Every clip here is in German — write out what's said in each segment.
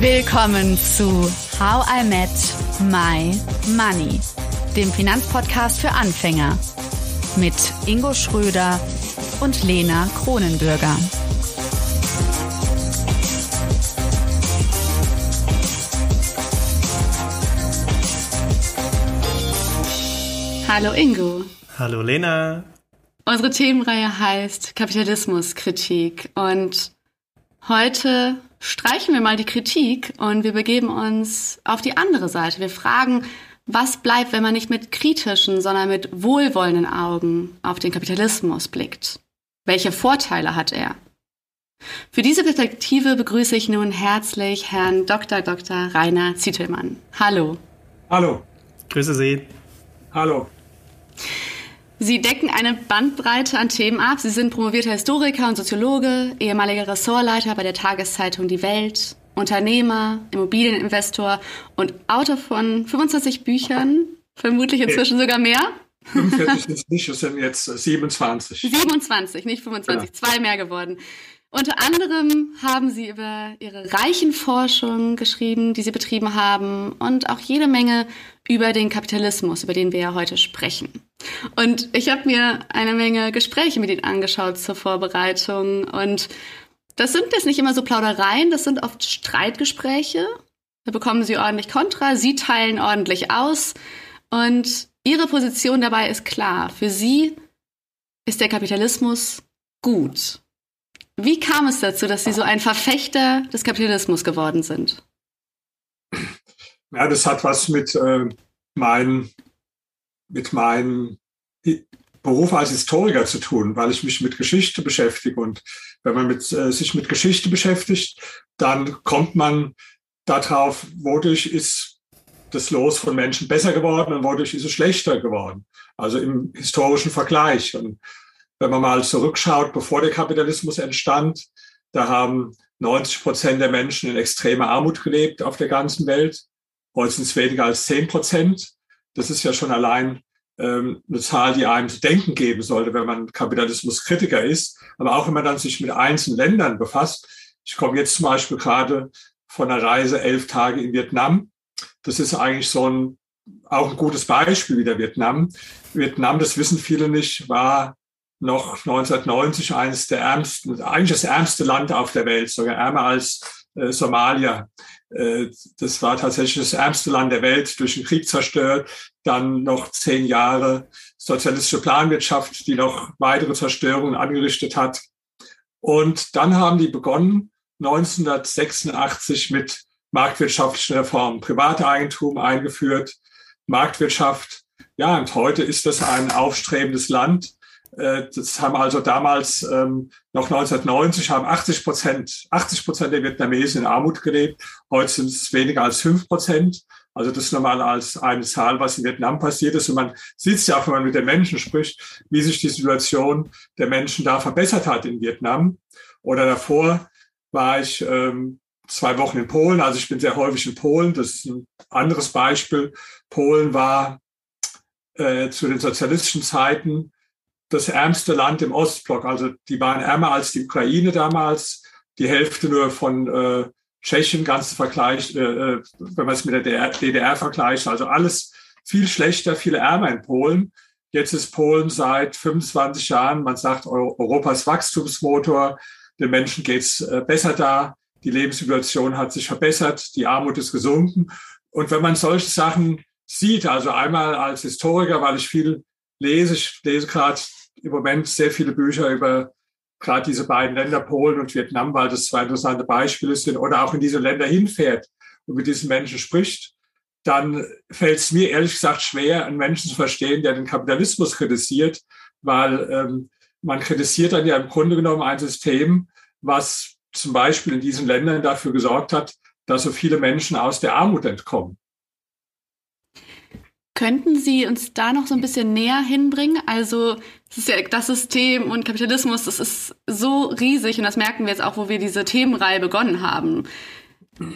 Willkommen zu How I Met My Money, dem Finanzpodcast für Anfänger mit Ingo Schröder und Lena Kronenbürger. Hallo Ingo. Hallo Lena. Unsere Themenreihe heißt Kapitalismuskritik und heute streichen wir mal die Kritik und wir begeben uns auf die andere Seite. Wir fragen, was bleibt, wenn man nicht mit kritischen, sondern mit wohlwollenden Augen auf den Kapitalismus blickt? Welche Vorteile hat er? Für diese Perspektive begrüße ich nun herzlich Herrn Dr. Dr. Rainer Zietelmann. Hallo. Hallo. Grüße Sie. Hallo. Sie decken eine Bandbreite an Themen ab. Sie sind promovierter Historiker und Soziologe, ehemaliger Ressortleiter bei der Tageszeitung Die Welt, Unternehmer, Immobilieninvestor und Autor von 25 Büchern, vermutlich inzwischen sogar mehr. 45 sind es nicht, es sind jetzt 27. 27, nicht 25, ja. zwei mehr geworden. Unter anderem haben sie über ihre reichen Forschung geschrieben, die sie betrieben haben und auch jede Menge über den Kapitalismus, über den wir ja heute sprechen. Und ich habe mir eine Menge Gespräche mit ihnen angeschaut zur Vorbereitung und das sind jetzt nicht immer so Plaudereien, das sind oft Streitgespräche. Da bekommen sie ordentlich Kontra, sie teilen ordentlich aus und ihre Position dabei ist klar. Für sie ist der Kapitalismus gut. Wie kam es dazu, dass Sie so ein Verfechter des Kapitalismus geworden sind? Ja, das hat was mit äh, meinem mit meinem Beruf als Historiker zu tun, weil ich mich mit Geschichte beschäftige. Und wenn man mit, äh, sich mit Geschichte beschäftigt, dann kommt man darauf, wodurch ist das Los von Menschen besser geworden und wodurch ist es schlechter geworden. Also im historischen Vergleich. Und wenn man mal zurückschaut, bevor der Kapitalismus entstand, da haben 90 Prozent der Menschen in extremer Armut gelebt auf der ganzen Welt. Heute sind es weniger als 10 Prozent. Das ist ja schon allein ähm, eine Zahl, die einem zu denken geben sollte, wenn man Kapitalismuskritiker ist. Aber auch wenn man dann sich mit einzelnen Ländern befasst. Ich komme jetzt zum Beispiel gerade von einer Reise elf Tage in Vietnam. Das ist eigentlich so ein, auch ein gutes Beispiel wieder Vietnam. Vietnam, das wissen viele nicht, war noch 1990 eines der ärmsten, eigentlich das ärmste Land auf der Welt, sogar ärmer als äh, Somalia. Äh, das war tatsächlich das ärmste Land der Welt, durch den Krieg zerstört. Dann noch zehn Jahre sozialistische Planwirtschaft, die noch weitere Zerstörungen angerichtet hat. Und dann haben die begonnen, 1986 mit marktwirtschaftlichen Reformen, Privateigentum eingeführt, Marktwirtschaft. Ja, und heute ist das ein aufstrebendes Land das haben also damals ähm, noch 1990 haben 80 Prozent, 80 Prozent der Vietnamesen in Armut gelebt. Heute sind es weniger als fünf Prozent. Also das ist nochmal als eine Zahl, was in Vietnam passiert ist. Und man sieht ja auch, wenn man mit den Menschen spricht, wie sich die Situation der Menschen da verbessert hat in Vietnam. Oder davor war ich ähm, zwei Wochen in Polen. Also ich bin sehr häufig in Polen. Das ist ein anderes Beispiel. Polen war äh, zu den sozialistischen Zeiten das ärmste Land im Ostblock. Also die waren ärmer als die Ukraine damals, die Hälfte nur von äh, Tschechien, ganz Vergleich, äh, äh wenn man es mit der DDR, DDR vergleicht. Also alles viel schlechter, viel ärmer in Polen. Jetzt ist Polen seit 25 Jahren, man sagt, Europas Wachstumsmotor. Den Menschen geht's äh, besser da. Die Lebenssituation hat sich verbessert. Die Armut ist gesunken. Und wenn man solche Sachen sieht, also einmal als Historiker, weil ich viel lese, ich lese gerade im Moment sehr viele Bücher über gerade diese beiden Länder, Polen und Vietnam, weil das zwei interessante Beispiele sind, oder auch in diese Länder hinfährt und mit diesen Menschen spricht, dann fällt es mir ehrlich gesagt schwer, einen Menschen zu verstehen, der den Kapitalismus kritisiert, weil ähm, man kritisiert dann ja im Grunde genommen ein System, was zum Beispiel in diesen Ländern dafür gesorgt hat, dass so viele Menschen aus der Armut entkommen. Könnten Sie uns da noch so ein bisschen näher hinbringen? Also, das ist ja das System und Kapitalismus, das ist so riesig und das merken wir jetzt auch, wo wir diese Themenreihe begonnen haben.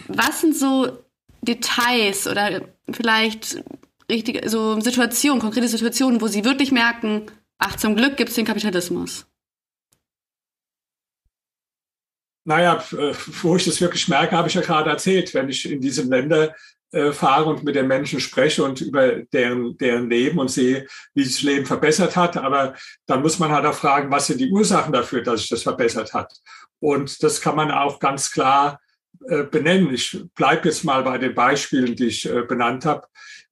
Was sind so Details oder vielleicht richtige, so Situationen, konkrete Situationen, wo Sie wirklich merken, ach, zum Glück gibt es den Kapitalismus? Naja, äh, wo ich das wirklich merke, habe ich ja gerade erzählt. Wenn ich in diese Länder äh, fahre und mit den Menschen spreche und über deren, deren Leben und sehe, wie sich das Leben verbessert hat. Aber dann muss man halt auch fragen, was sind die Ursachen dafür, dass sich das verbessert hat. Und das kann man auch ganz klar äh, benennen. Ich bleibe jetzt mal bei den Beispielen, die ich äh, benannt habe.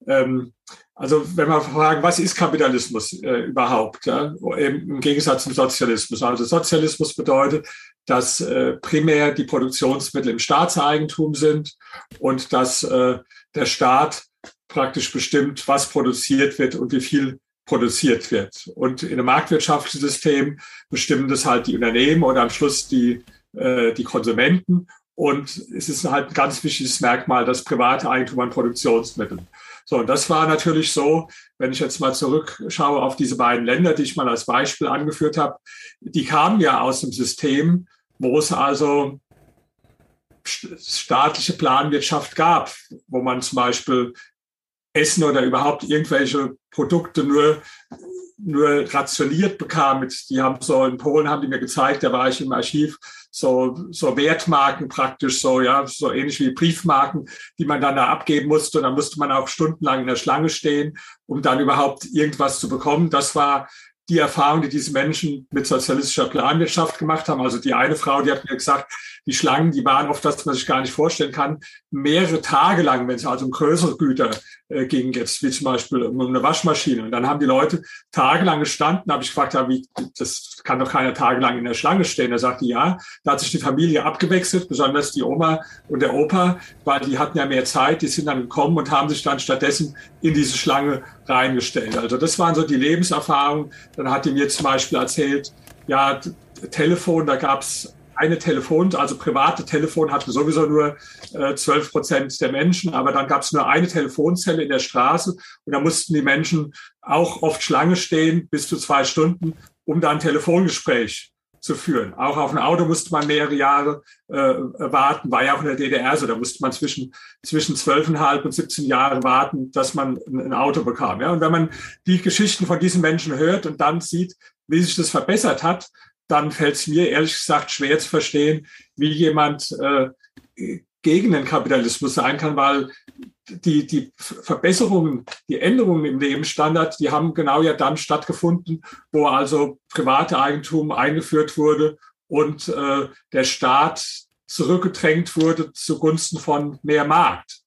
Ähm, also wenn wir fragen, was ist Kapitalismus äh, überhaupt, im Gegensatz zum Sozialismus. Also Sozialismus bedeutet, dass äh, primär die Produktionsmittel im Staatseigentum sind und dass äh, der Staat praktisch bestimmt, was produziert wird und wie viel produziert wird. Und in einem marktwirtschaftlichen System bestimmen das halt die Unternehmen oder am Schluss die, äh, die Konsumenten. Und es ist halt ein ganz wichtiges Merkmal, das private Eigentum an Produktionsmitteln. So, und das war natürlich so, wenn ich jetzt mal zurückschaue auf diese beiden Länder, die ich mal als Beispiel angeführt habe, die kamen ja aus dem System, wo es also staatliche Planwirtschaft gab, wo man zum Beispiel Essen oder überhaupt irgendwelche Produkte nur nur rationiert bekam. Die haben so in Polen haben die mir gezeigt, da war ich im Archiv, so, so Wertmarken praktisch, so, ja, so ähnlich wie Briefmarken, die man dann da abgeben musste. Und dann musste man auch stundenlang in der Schlange stehen, um dann überhaupt irgendwas zu bekommen. Das war die Erfahrung, die diese Menschen mit sozialistischer Planwirtschaft gemacht haben. Also die eine Frau, die hat mir gesagt, die Schlangen, die waren oft, dass man sich gar nicht vorstellen kann, mehrere Tage lang, wenn es also um größere Güter äh, ging, jetzt wie zum Beispiel um eine Waschmaschine. Und dann haben die Leute tagelang gestanden, habe ich gefragt, ja, wie, das kann doch keiner tagelang in der Schlange stehen. Er sagte, ja, da hat sich die Familie abgewechselt, besonders die Oma und der Opa, weil die hatten ja mehr Zeit, die sind dann gekommen und haben sich dann stattdessen in diese Schlange reingestellt. Also das waren so die Lebenserfahrungen. Dann hat die mir zum Beispiel erzählt, ja, Telefon, da gab es eine Telefon, also private Telefon hatten sowieso nur äh, zwölf äh, Prozent der Menschen, aber dann gab es nur eine Telefonzelle in der Straße und da mussten die Menschen auch oft Schlange stehen, bis zu zwei Stunden, um da ein Telefongespräch zu führen. Auch auf ein Auto musste man mehrere Jahre äh, warten, war ja auch in der DDR so, da musste man zwischen zwischen zwölfeinhalb und 17 Jahren warten, dass man ein Auto bekam. Ja? Und wenn man die Geschichten von diesen Menschen hört und dann sieht, wie sich das verbessert hat, dann fällt es mir ehrlich gesagt schwer zu verstehen, wie jemand äh, gegen den Kapitalismus sein kann, weil die, die Verbesserungen, die Änderungen im Lebensstandard, die haben genau ja dann stattgefunden, wo also private Eigentum eingeführt wurde und äh, der Staat zurückgedrängt wurde zugunsten von mehr Markt.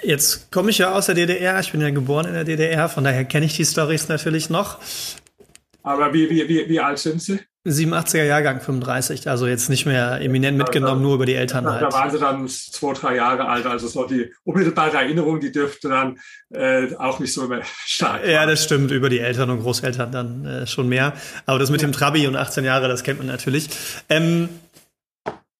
Jetzt komme ich ja aus der DDR, ich bin ja geboren in der DDR, von daher kenne ich die Stories natürlich noch. Aber wie, wie, wie, wie alt sind Sie? 87er Jahrgang, 35, also jetzt nicht mehr eminent mitgenommen, nur über die Eltern da, halt. Da waren sie dann zwei, drei Jahre alt, also so die unmittelbare Erinnerung, die dürfte dann äh, auch nicht so immer stark Ja, das stimmt, über die Eltern und Großeltern dann äh, schon mehr. Aber das mit dem Trabi und 18 Jahre, das kennt man natürlich. Ähm,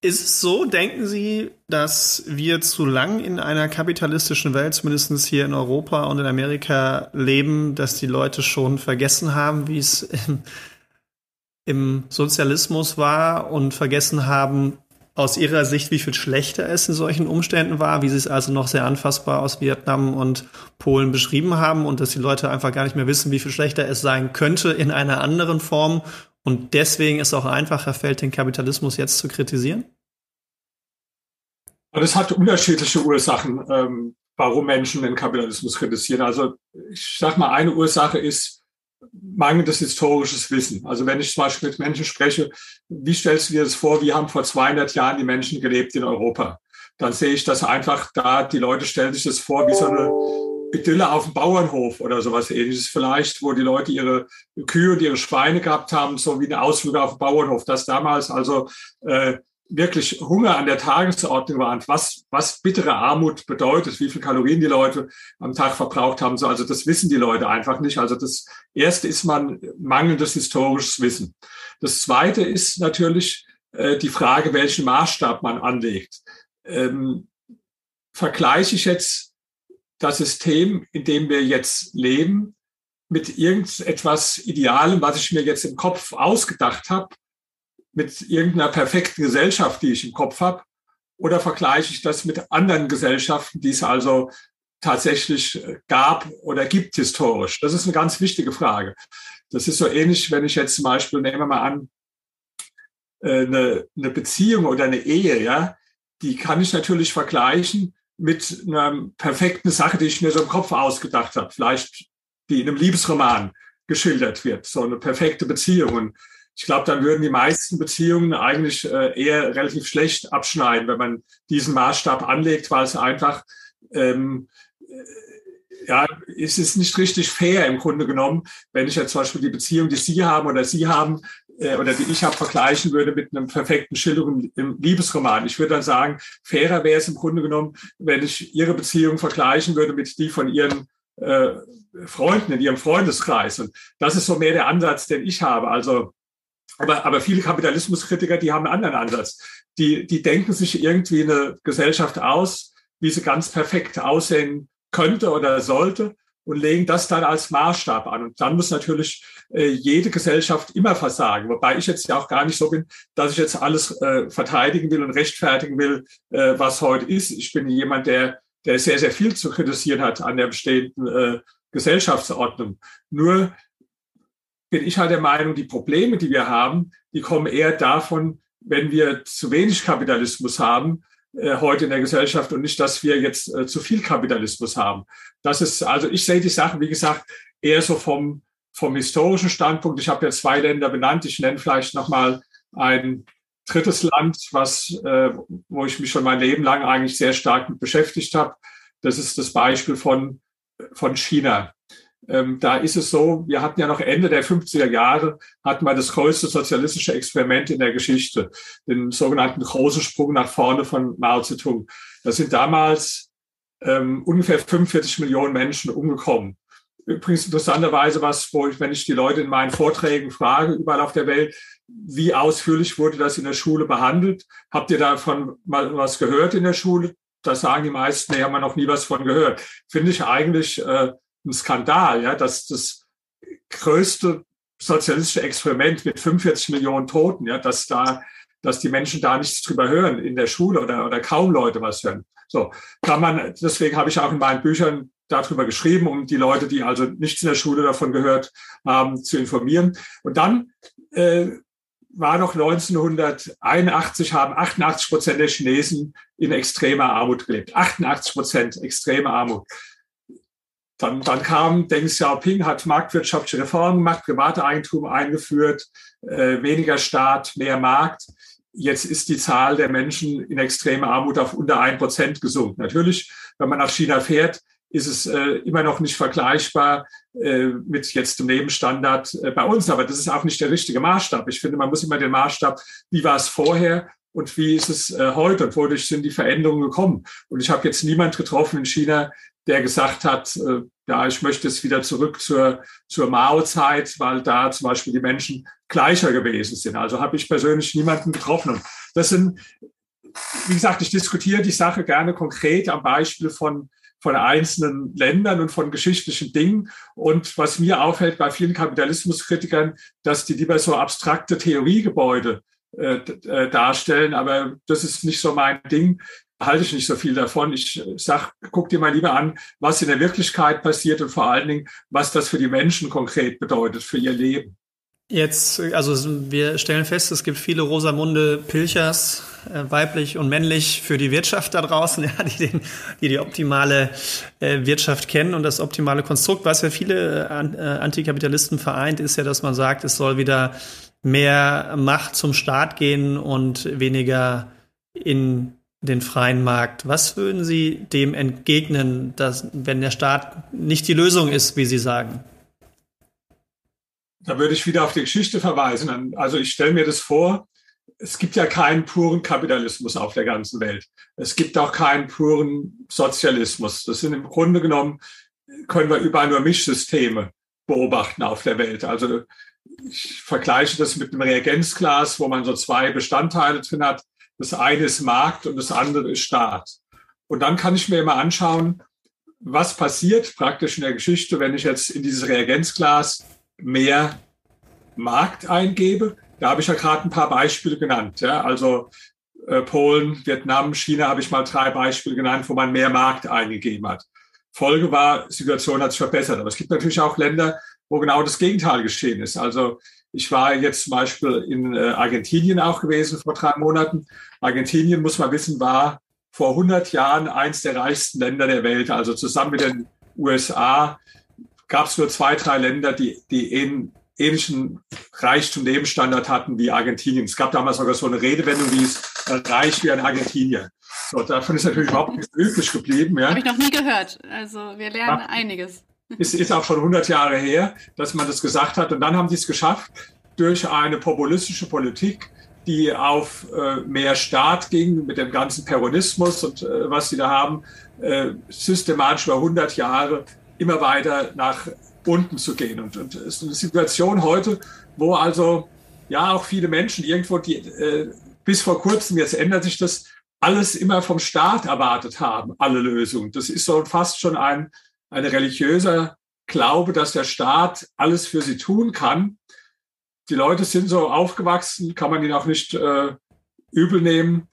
ist es so, denken Sie, dass wir zu lang in einer kapitalistischen Welt, zumindest hier in Europa und in Amerika, leben, dass die Leute schon vergessen haben, wie es im im Sozialismus war und vergessen haben, aus ihrer Sicht, wie viel schlechter es in solchen Umständen war, wie sie es also noch sehr anfassbar aus Vietnam und Polen beschrieben haben und dass die Leute einfach gar nicht mehr wissen, wie viel schlechter es sein könnte in einer anderen Form und deswegen es auch einfacher fällt, den Kapitalismus jetzt zu kritisieren? Das hat unterschiedliche Ursachen, ähm, warum Menschen den Kapitalismus kritisieren. Also ich sag mal, eine Ursache ist, mangelndes historisches Wissen. Also wenn ich zum Beispiel mit Menschen spreche, wie stellst du dir das vor, wie haben vor 200 Jahren die Menschen gelebt in Europa? Dann sehe ich das einfach da, die Leute stellen sich das vor wie so eine Idylle auf dem Bauernhof oder sowas ähnliches vielleicht, wo die Leute ihre Kühe und ihre Schweine gehabt haben, so wie eine Ausflüge auf dem Bauernhof. Das damals also äh, wirklich Hunger an der Tagesordnung war und was, was bittere Armut bedeutet, wie viel Kalorien die Leute am Tag verbraucht haben. So, also das wissen die Leute einfach nicht. Also das erste ist man mangelndes historisches Wissen. Das zweite ist natürlich äh, die Frage, welchen Maßstab man anlegt. Ähm, vergleiche ich jetzt das System, in dem wir jetzt leben, mit irgendetwas Idealem, was ich mir jetzt im Kopf ausgedacht habe, mit irgendeiner perfekten Gesellschaft, die ich im Kopf habe, oder vergleiche ich das mit anderen Gesellschaften, die es also tatsächlich gab oder gibt historisch? Das ist eine ganz wichtige Frage. Das ist so ähnlich, wenn ich jetzt zum Beispiel, nehmen wir mal an, äh, eine, eine Beziehung oder eine Ehe, ja, die kann ich natürlich vergleichen mit einer perfekten Sache, die ich mir so im Kopf ausgedacht habe, vielleicht die in einem Liebesroman geschildert wird, so eine perfekte Beziehung. Und ich glaube, dann würden die meisten Beziehungen eigentlich äh, eher relativ schlecht abschneiden, wenn man diesen Maßstab anlegt, weil es einfach ähm, ja, es ist nicht richtig fair im Grunde genommen, wenn ich jetzt zum Beispiel die Beziehung, die Sie haben oder Sie haben äh, oder die ich habe, vergleichen würde mit einem perfekten Schilderung im Liebesroman. Ich würde dann sagen, fairer wäre es im Grunde genommen, wenn ich Ihre Beziehung vergleichen würde mit die von Ihren äh, Freunden in Ihrem Freundeskreis. Und das ist so mehr der Ansatz, den ich habe. Also aber, aber viele Kapitalismuskritiker, die haben einen anderen Ansatz. Die, die denken sich irgendwie eine Gesellschaft aus, wie sie ganz perfekt aussehen könnte oder sollte und legen das dann als Maßstab an. Und dann muss natürlich äh, jede Gesellschaft immer versagen. Wobei ich jetzt ja auch gar nicht so bin, dass ich jetzt alles äh, verteidigen will und rechtfertigen will, äh, was heute ist. Ich bin jemand, der, der sehr, sehr viel zu kritisieren hat an der bestehenden Gesellschaftsordnung. Nur bin ich halt der Meinung, die Probleme, die wir haben, die kommen eher davon, wenn wir zu wenig Kapitalismus haben heute in der Gesellschaft und nicht, dass wir jetzt äh, zu viel Kapitalismus haben. Das ist, also ich sehe die Sachen, wie gesagt, eher so vom, vom historischen Standpunkt. Ich habe ja zwei Länder benannt. Ich nenne vielleicht nochmal ein drittes Land, was, äh, wo ich mich schon mein Leben lang eigentlich sehr stark mit beschäftigt habe. Das ist das Beispiel von, von China. Ähm, da ist es so, wir hatten ja noch Ende der 50er Jahre, hatten wir das größte sozialistische Experiment in der Geschichte, den sogenannten großen Sprung nach vorne von Mao Zedong. Da sind damals ähm, ungefähr 45 Millionen Menschen umgekommen. Übrigens interessanterweise was, wo ich, wenn ich die Leute in meinen Vorträgen frage, überall auf der Welt, wie ausführlich wurde das in der Schule behandelt? Habt ihr davon mal was gehört in der Schule? Da sagen die meisten, nee, haben wir noch nie was von gehört. Finde ich eigentlich äh, ein Skandal, ja, dass das größte sozialistische Experiment mit 45 Millionen Toten, ja, dass da, dass die Menschen da nichts drüber hören in der Schule oder, oder kaum Leute was hören. So kann man, deswegen habe ich auch in meinen Büchern darüber geschrieben, um die Leute, die also nichts in der Schule davon gehört haben, zu informieren. Und dann äh, war noch 1981, haben 88 Prozent der Chinesen in extremer Armut gelebt. 88 Prozent extreme Armut. Dann, dann kam Deng Xiaoping, hat marktwirtschaftliche Reformen gemacht, private Eigentum eingeführt, äh, weniger Staat, mehr Markt. Jetzt ist die Zahl der Menschen in extremer Armut auf unter ein Prozent gesunken. Natürlich, wenn man nach China fährt, ist es äh, immer noch nicht vergleichbar äh, mit jetzt dem Lebensstandard äh, bei uns. Aber das ist auch nicht der richtige Maßstab. Ich finde, man muss immer den Maßstab, wie war es vorher und wie ist es äh, heute und wodurch sind die Veränderungen gekommen. Und ich habe jetzt niemand getroffen in China, der gesagt hat, äh, ja, ich möchte es wieder zurück zur, zur Mao-Zeit, weil da zum Beispiel die Menschen gleicher gewesen sind. Also habe ich persönlich niemanden getroffen. Und das sind, wie gesagt, ich diskutiere die Sache gerne konkret am Beispiel von, von einzelnen Ländern und von geschichtlichen Dingen. Und was mir auffällt bei vielen Kapitalismuskritikern, dass die lieber so abstrakte Theoriegebäude äh, äh darstellen, aber das ist nicht so mein Ding halte ich nicht so viel davon. Ich sag, guck dir mal lieber an, was in der Wirklichkeit passiert und vor allen Dingen, was das für die Menschen konkret bedeutet, für ihr Leben. Jetzt, also wir stellen fest, es gibt viele Rosamunde Pilchers, äh, weiblich und männlich, für die Wirtschaft da draußen, ja, die, den, die die optimale äh, Wirtschaft kennen und das optimale Konstrukt. Was ja viele äh, Antikapitalisten vereint, ist ja, dass man sagt, es soll wieder mehr Macht zum Staat gehen und weniger in den freien Markt. Was würden Sie dem entgegnen, dass, wenn der Staat nicht die Lösung ist, wie Sie sagen? Da würde ich wieder auf die Geschichte verweisen. Also ich stelle mir das vor, es gibt ja keinen puren Kapitalismus auf der ganzen Welt. Es gibt auch keinen puren Sozialismus. Das sind im Grunde genommen, können wir überall nur Mischsysteme beobachten auf der Welt. Also ich vergleiche das mit einem Reagenzglas, wo man so zwei Bestandteile drin hat. Das eine ist Markt und das andere ist Staat. Und dann kann ich mir immer anschauen, was passiert praktisch in der Geschichte, wenn ich jetzt in dieses Reagenzglas mehr Markt eingebe. Da habe ich ja gerade ein paar Beispiele genannt. Ja? Also äh, Polen, Vietnam, China habe ich mal drei Beispiele genannt, wo man mehr Markt eingegeben hat. Folge war, Situation hat sich verbessert. Aber es gibt natürlich auch Länder, wo genau das Gegenteil geschehen ist. Also Ich war jetzt zum Beispiel in äh, Argentinien auch gewesen vor drei Monaten. Argentinien, muss man wissen, war vor 100 Jahren eins der reichsten Länder der Welt. Also zusammen mit den USA gab es nur zwei, drei Länder, die, die ähnlichen Reichtum Lebensstandard hatten wie Argentinien. Es gab damals sogar so eine Redewendung, die ist äh, reich wie ein Argentinier. So, davon ist natürlich überhaupt nichts übrig geblieben. Ja. Habe ich noch nie gehört. Also wir lernen ja. einiges. Ist, ist auch schon 100 Jahre her, dass man das gesagt hat. Und dann haben die es geschafft, durch eine populistische Politik, die auf äh, mehr Staat ging, mit dem ganzen Peronismus und äh, was sie da haben, äh, systematisch über 100 Jahre immer weiter nach unten zu gehen. Und, und es ist eine Situation heute, wo also ja auch viele Menschen irgendwo, die äh, bis vor kurzem, jetzt ändert sich das, alles immer vom Staat erwartet haben, alle Lösungen. Das ist so fast schon ein, ein religiöser Glaube, dass der Staat alles für sie tun kann. Die Leute sind so aufgewachsen, kann man ihnen auch nicht äh, übel nehmen.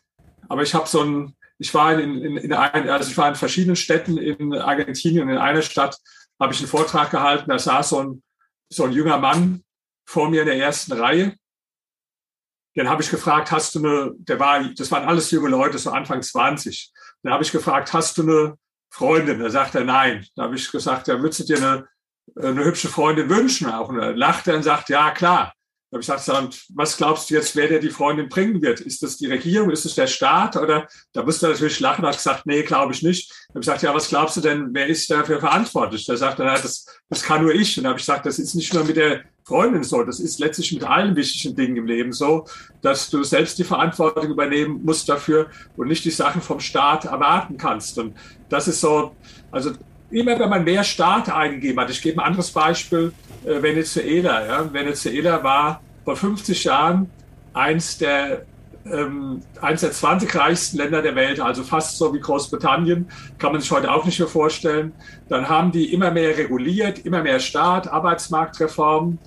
Aber ich habe so ein, ich war in, in, in ein, also ich war in verschiedenen Städten in Argentinien. In einer Stadt habe ich einen Vortrag gehalten, da saß so ein, so ein junger Mann vor mir in der ersten Reihe. Den habe ich gefragt, hast du eine, der war, das waren alles junge Leute, so Anfang 20. Dann habe ich gefragt, hast du eine Freundin? Da sagt er nein. Da habe ich gesagt, ja, würdest du dir eine, eine hübsche Freundin wünschen auch? Und dann lacht er und sagt, ja, klar. Da habe ich gesagt, was glaubst du jetzt, wer dir die Freundin bringen wird? Ist das die Regierung? Ist es der Staat? Oder da musste er natürlich lachen und hat gesagt, nee, glaube ich nicht. Da habe ich gesagt, ja, was glaubst du denn, wer ist dafür verantwortlich? Da sagt er, das, das kann nur ich. Und da habe ich gesagt, das ist nicht nur mit der Freundin so. Das ist letztlich mit allen wichtigen Dingen im Leben so, dass du selbst die Verantwortung übernehmen musst dafür und nicht die Sachen vom Staat erwarten kannst. Und das ist so, also immer wenn man mehr Staat eingegeben hat. Ich gebe ein anderes Beispiel, äh, Venezuela. Ja. Venezuela war vor 50 Jahren eins der ähm, eines der 20 reichsten Länder der Welt, also fast so wie Großbritannien, kann man sich heute auch nicht mehr vorstellen. Dann haben die immer mehr reguliert, immer mehr Staat, Arbeitsmarktreformen.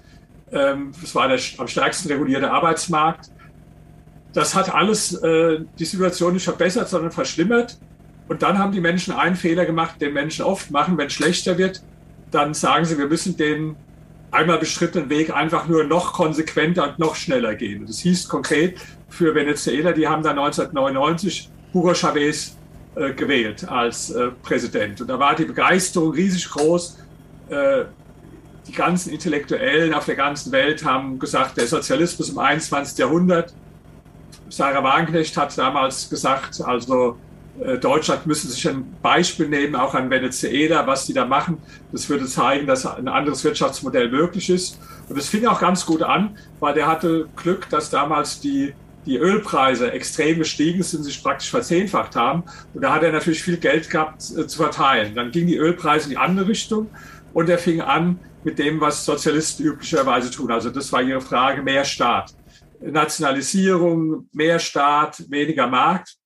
Ähm, das war der am stärksten regulierte Arbeitsmarkt. Das hat alles äh, die Situation nicht verbessert, sondern verschlimmert. Und dann haben die Menschen einen Fehler gemacht, den Menschen oft machen, wenn es schlechter wird, dann sagen sie, wir müssen den einmal beschrittenen Weg einfach nur noch konsequenter und noch schneller gehen. Das hieß konkret für Venezuela, die haben dann 1999 Hugo Chavez äh, gewählt als äh, Präsident. Und da war die Begeisterung riesig groß. Die ganzen Intellektuellen auf der ganzen Welt haben gesagt, der Sozialismus im 21. Jahrhundert. Sarah Wagenknecht hat damals gesagt, also äh, Deutschland müsste sich ein Beispiel nehmen, auch an Venezuela, was die da machen. Das würde zeigen, dass ein anderes Wirtschaftsmodell möglich ist. Und es fing auch ganz gut an, weil der hatte Glück, dass damals die, die Ölpreise extrem gestiegen sind, sich praktisch verzehnfacht haben. Und da hat er natürlich viel Geld gehabt äh, zu verteilen. Dann gingen die Ölpreise in die andere Richtung und er fing an mit dem, was Sozialisten üblicherweise tun. Also das war Ihre Frage, mehr Staat. Nationalisierung, mehr Staat, weniger Markt.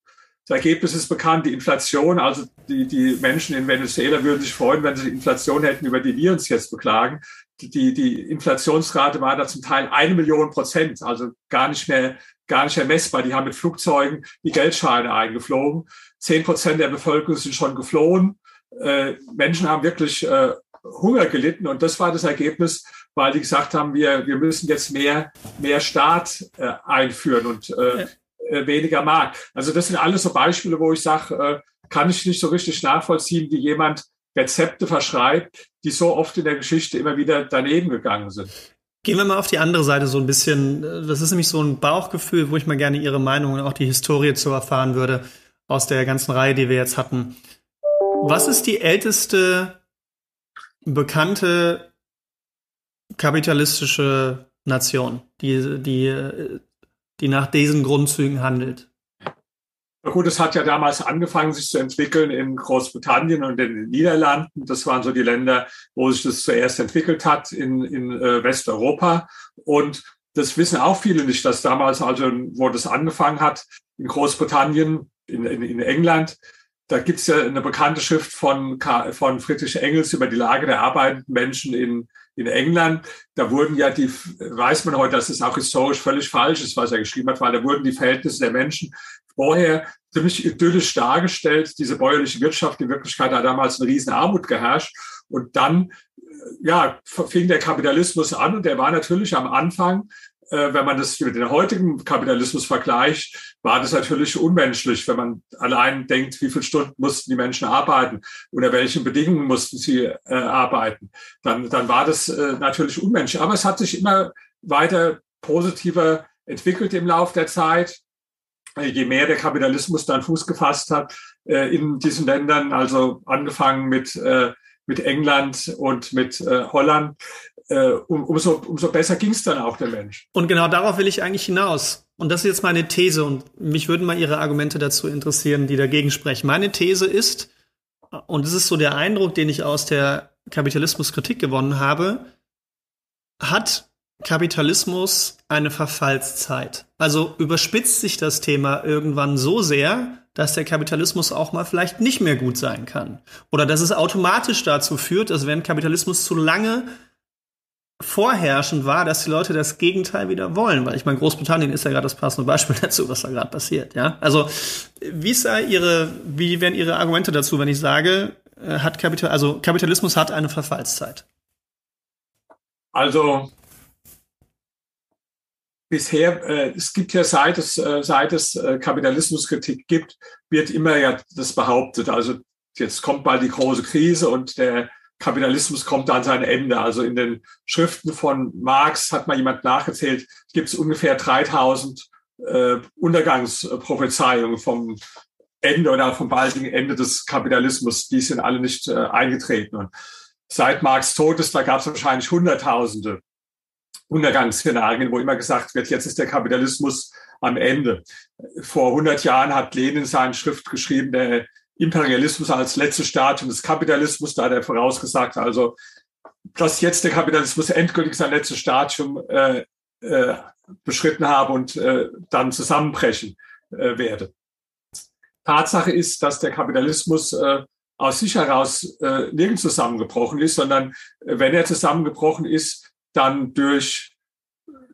Das Ergebnis ist bekannt, die Inflation, also die, die Menschen in Venezuela würden sich freuen, wenn sie die Inflation hätten, über die wir uns jetzt beklagen. Die, die Inflationsrate war da zum Teil eine Million Prozent, also gar nicht mehr, gar nicht mehr messbar. Die haben mit Flugzeugen die Geldscheine eingeflogen. Zehn Prozent der Bevölkerung sind schon geflohen. Äh, Menschen haben wirklich äh, Hunger gelitten und das war das Ergebnis, weil die gesagt haben, wir, wir müssen jetzt mehr, mehr Staat äh, einführen und äh, äh, weniger mag. Also das sind alles so Beispiele, wo ich sage, äh, kann ich nicht so richtig nachvollziehen, wie jemand Rezepte verschreibt, die so oft in der Geschichte immer wieder daneben gegangen sind. Gehen wir mal auf die andere Seite so ein bisschen. Das ist nämlich so ein Bauchgefühl, wo ich mal gerne Ihre Meinung und auch die Historie zu erfahren würde aus der ganzen Reihe, die wir jetzt hatten. Was ist die älteste bekannte kapitalistische Nation, die, die die nach diesen Grundzügen handelt. Gut, es hat ja damals angefangen, sich zu entwickeln in Großbritannien und in den Niederlanden. Das waren so die Länder, wo sich das zuerst entwickelt hat in, in äh, Westeuropa. Und das wissen auch viele nicht, dass damals, also wo das angefangen hat, in Großbritannien, in, in, in England, da gibt's ja eine bekannte Schrift von, von Friedrich Engels über die Lage der arbeitenden Menschen in, in England, da wurden ja die, weiß man heute, dass es auch historisch völlig falsch ist, was er geschrieben hat, weil da wurden die Verhältnisse der Menschen vorher ziemlich idyllisch dargestellt. Diese bäuerliche Wirtschaft, in Wirklichkeit hat damals eine riesen Armut geherrscht. Und dann, ja, fing der Kapitalismus an und der war natürlich am Anfang äh, wenn man das mit dem heutigen Kapitalismus vergleicht, war das natürlich unmenschlich, wenn man allein denkt, wie viele Stunden mussten die Menschen arbeiten, unter welchen Bedingungen mussten sie äh, arbeiten. Dann, dann war das äh, natürlich unmenschlich. Aber es hat sich immer weiter positiver entwickelt im Laufe der Zeit. Äh, je mehr der Kapitalismus dann Fuß gefasst hat äh, in diesen Ländern, also angefangen mit, äh, mit England und mit äh, Holland, äh, um, umso, umso besser ging es dann auch der Mensch. Und genau darauf will ich eigentlich hinaus. Und das ist jetzt meine These und mich würden mal Ihre Argumente dazu interessieren, die dagegen sprechen. Meine These ist, und das ist so der Eindruck, den ich aus der Kapitalismuskritik gewonnen habe, hat Kapitalismus eine Verfallszeit. Also überspitzt sich das Thema irgendwann so sehr, dass der Kapitalismus auch mal vielleicht nicht mehr gut sein kann. Oder dass es automatisch dazu führt, dass wenn Kapitalismus zu lange vorherrschend war, dass die Leute das Gegenteil wieder wollen, weil ich meine, Großbritannien ist ja gerade das passende Beispiel dazu, was da gerade passiert, ja. Also, wie ist Ihre, wie wären Ihre Argumente dazu, wenn ich sage, äh, hat Kapital, also Kapitalismus hat eine Verfallszeit? Also, bisher, äh, es gibt ja seit es, äh, seit es äh, Kapitalismuskritik gibt, wird immer ja das behauptet. Also, jetzt kommt bald die große Krise und der Kapitalismus kommt an sein Ende. Also in den Schriften von Marx hat mal jemand nachgezählt, gibt es ungefähr 3000 äh, Untergangsprophezeiungen vom Ende oder vom baldigen Ende des Kapitalismus. Die sind alle nicht äh, eingetreten. Und seit Marx tot ist, da gab es wahrscheinlich Hunderttausende Untergangsszenarien, wo immer gesagt wird, jetzt ist der Kapitalismus am Ende. Vor 100 Jahren hat Lenin seine Schrift geschrieben, der Imperialismus als letztes Stadium des Kapitalismus, da hat er vorausgesagt, also dass jetzt der Kapitalismus endgültig sein letztes Stadium äh, äh, beschritten habe und äh, dann zusammenbrechen äh, werde. Tatsache ist, dass der Kapitalismus äh, aus sich heraus äh, nirgends zusammengebrochen ist, sondern äh, wenn er zusammengebrochen ist, dann durch,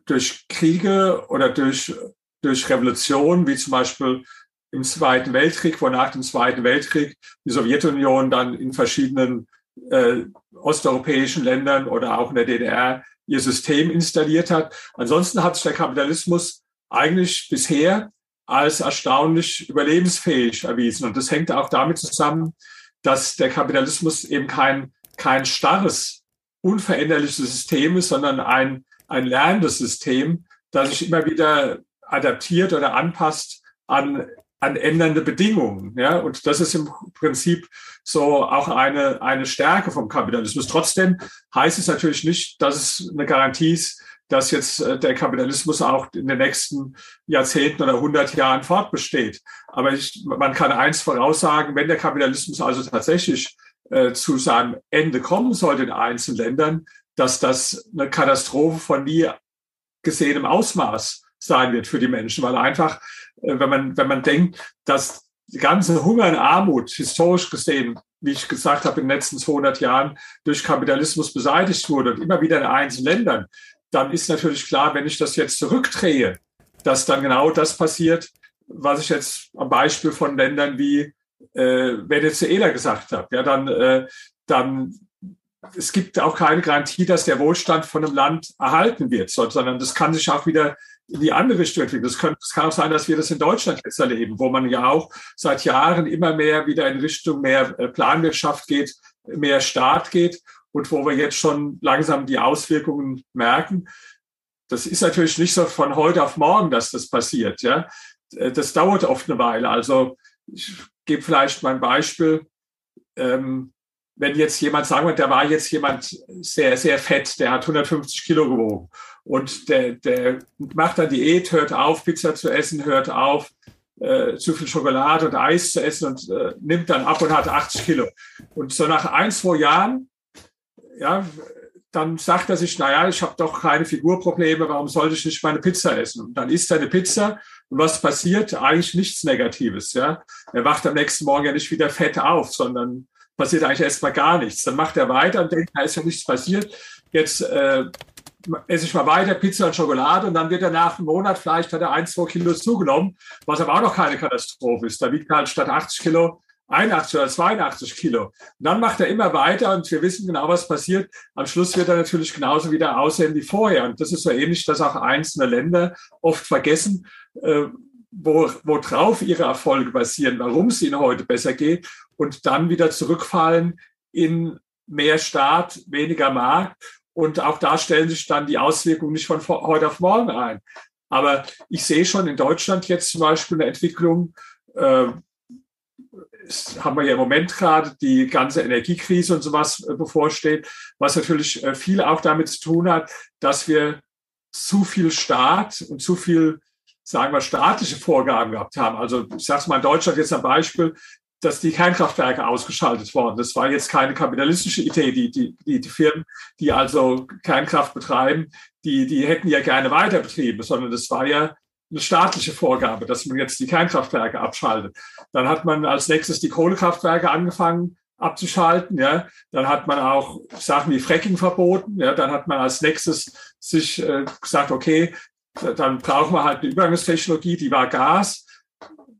durch Kriege oder durch, durch Revolutionen, wie zum Beispiel im Zweiten Weltkrieg, wo nach dem Zweiten Weltkrieg die Sowjetunion dann in verschiedenen äh, osteuropäischen Ländern oder auch in der DDR ihr System installiert hat. Ansonsten hat sich der Kapitalismus eigentlich bisher als erstaunlich überlebensfähig erwiesen. Und das hängt auch damit zusammen, dass der Kapitalismus eben kein, kein starres, unveränderliches System ist, sondern ein, ein lernendes System, das sich immer wieder adaptiert oder anpasst an an ändernde Bedingungen. Ja? Und das ist im Prinzip so auch eine, eine Stärke vom Kapitalismus. Trotzdem heißt es natürlich nicht, dass es eine Garantie ist, dass jetzt äh, der Kapitalismus auch in den nächsten Jahrzehnten oder 100 Jahren fortbesteht. Aber ich, man kann eins voraussagen, wenn der Kapitalismus also tatsächlich äh, zu seinem Ende kommen sollte in einzelnen Ländern, dass das eine Katastrophe von nie gesehenem Ausmaß sein wird für die Menschen, weil einfach äh, wenn man, wenn man denkt, dass die ganze Hunger und Armut historisch gesehen, wie ich gesagt habe, in den letzten 200 Jahren durch Kapitalismus beseitigt wurde und immer wieder in einzelnen Ländern, dann ist natürlich klar, wenn ich das jetzt zurückdrehe, dass dann genau das passiert, was ich jetzt am Beispiel von Ländern wie äh, Venezuela gesagt habe. Ja, dann, äh, dann es gibt auch keine Garantie, dass der Wohlstand von einem Land erhalten wird, sondern das kann sich auch wieder die andere entwickeln. Das, könnte, es kann auch sein, dass wir das in Deutschland jetzt erleben, wo man ja auch seit Jahren immer mehr wieder in Richtung mehr äh, Planwirtschaft geht, mehr Staat geht und wo wir jetzt schon langsam die Auswirkungen merken. Das ist natürlich nicht so von heute auf morgen, dass das passiert. Ja, äh, das dauert oft eine Weile. Also ich gebe vielleicht mal ein Beispiel. Ähm, wenn jetzt jemand sagen wir, der war jetzt jemand sehr, sehr fett, der hat 150 Kilo gewogen und der, der macht dann Diät, hört auf, Pizza zu essen, hört auf, äh, zu viel Schokolade und Eis zu essen und äh, nimmt dann ab und hat 80 Kilo. Und so nach ein, zwei Jahren, ja, dann sagt er sich, naja, ich habe doch keine Figurprobleme, warum sollte ich nicht meine Pizza essen? Und dann isst er eine Pizza und was passiert? Eigentlich nichts Negatives. Ja? Er wacht am nächsten Morgen ja nicht wieder fett auf, sondern passiert eigentlich erstmal gar nichts. Dann macht er weiter und denkt, da ist ja nichts passiert. Jetzt äh, esse ich mal weiter Pizza und Schokolade und dann wird er nach einem Monat vielleicht hat er ein, zwei Kilo zugenommen, was aber auch noch keine Katastrophe ist. Da wiegt er halt statt 80 Kilo 81 oder 82 Kilo. Und dann macht er immer weiter und wir wissen genau, was passiert. Am Schluss wird er natürlich genauso wieder aussehen wie vorher. Und das ist so ähnlich, dass auch einzelne Länder oft vergessen, äh, wo, wo ihre Erfolge basieren, warum es ihnen heute besser geht und dann wieder zurückfallen in mehr Staat, weniger Markt. Und auch da stellen sich dann die Auswirkungen nicht von heute auf morgen ein. Aber ich sehe schon in Deutschland jetzt zum Beispiel eine Entwicklung, äh, haben wir ja im Moment gerade die ganze Energiekrise und sowas äh, bevorsteht, was natürlich äh, viel auch damit zu tun hat, dass wir zu viel Staat und zu viel, sagen wir, staatliche Vorgaben gehabt haben. Also ich sage es mal in Deutschland jetzt ein Beispiel, dass die Kernkraftwerke ausgeschaltet wurden. Das war jetzt keine kapitalistische Idee. Die, die, die, die Firmen, die also Kernkraft betreiben, die, die hätten ja gerne weiter betrieben, sondern das war ja eine staatliche Vorgabe, dass man jetzt die Kernkraftwerke abschaltet. Dann hat man als nächstes die Kohlekraftwerke angefangen abzuschalten. Ja, dann hat man auch Sachen wie Fracking verboten. Ja, dann hat man als nächstes sich äh, gesagt, okay, dann brauchen wir halt eine Übergangstechnologie, die war Gas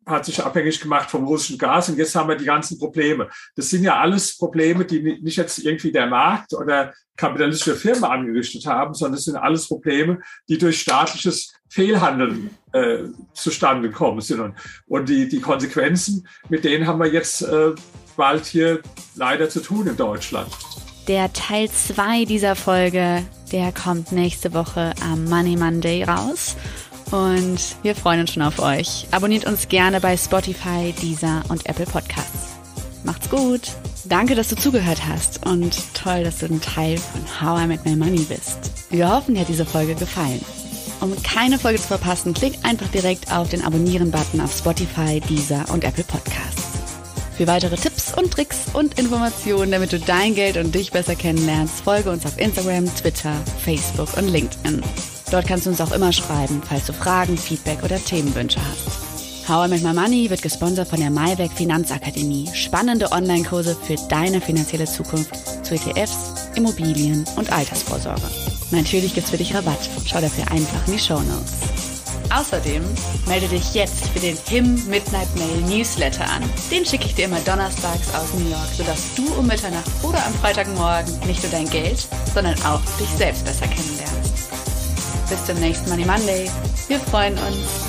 hat sich abhängig gemacht vom russischen Gas und jetzt haben wir die ganzen Probleme. Das sind ja alles Probleme, die nicht jetzt irgendwie der Markt oder kapitalistische Firmen angerichtet haben, sondern das sind alles Probleme, die durch staatliches Fehlhandeln äh, zustande gekommen sind. Und, und die, die Konsequenzen, mit denen haben wir jetzt äh, bald hier leider zu tun in Deutschland. Der Teil 2 dieser Folge, der kommt nächste Woche am Money Monday raus. Und wir freuen uns schon auf euch. Abonniert uns gerne bei Spotify, Deezer und Apple Podcasts. Macht's gut. Danke, dass du zugehört hast und toll, dass du ein Teil von How I Met My Money bist. Wir hoffen, dir hat diese Folge gefallen. Um keine Folge zu verpassen, klick einfach direkt auf den Abonnieren-Button auf Spotify, Deezer und Apple Podcasts. Für weitere Tipps und Tricks und Informationen, damit du dein Geld und dich besser kennenlernst, folge uns auf Instagram, Twitter, Facebook und LinkedIn. Dort kannst du uns auch immer schreiben, falls du Fragen, Feedback oder Themenwünsche hast. How I Make My Money wird gesponsert von der Maiwerk Finanzakademie. Spannende Online-Kurse für deine finanzielle Zukunft zu ETFs, Immobilien und Altersvorsorge. Natürlich gibt's für dich Rabatt. Schau dafür einfach in die Show Notes. Außerdem melde dich jetzt für den HIM Midnight Mail Newsletter an. Den schicke ich dir immer donnerstags aus New York, sodass du um Mitternacht oder am Freitagmorgen nicht nur dein Geld, sondern auch dich selbst besser kennenlernst. Bis zum nächsten Money Monday. Wir freuen uns.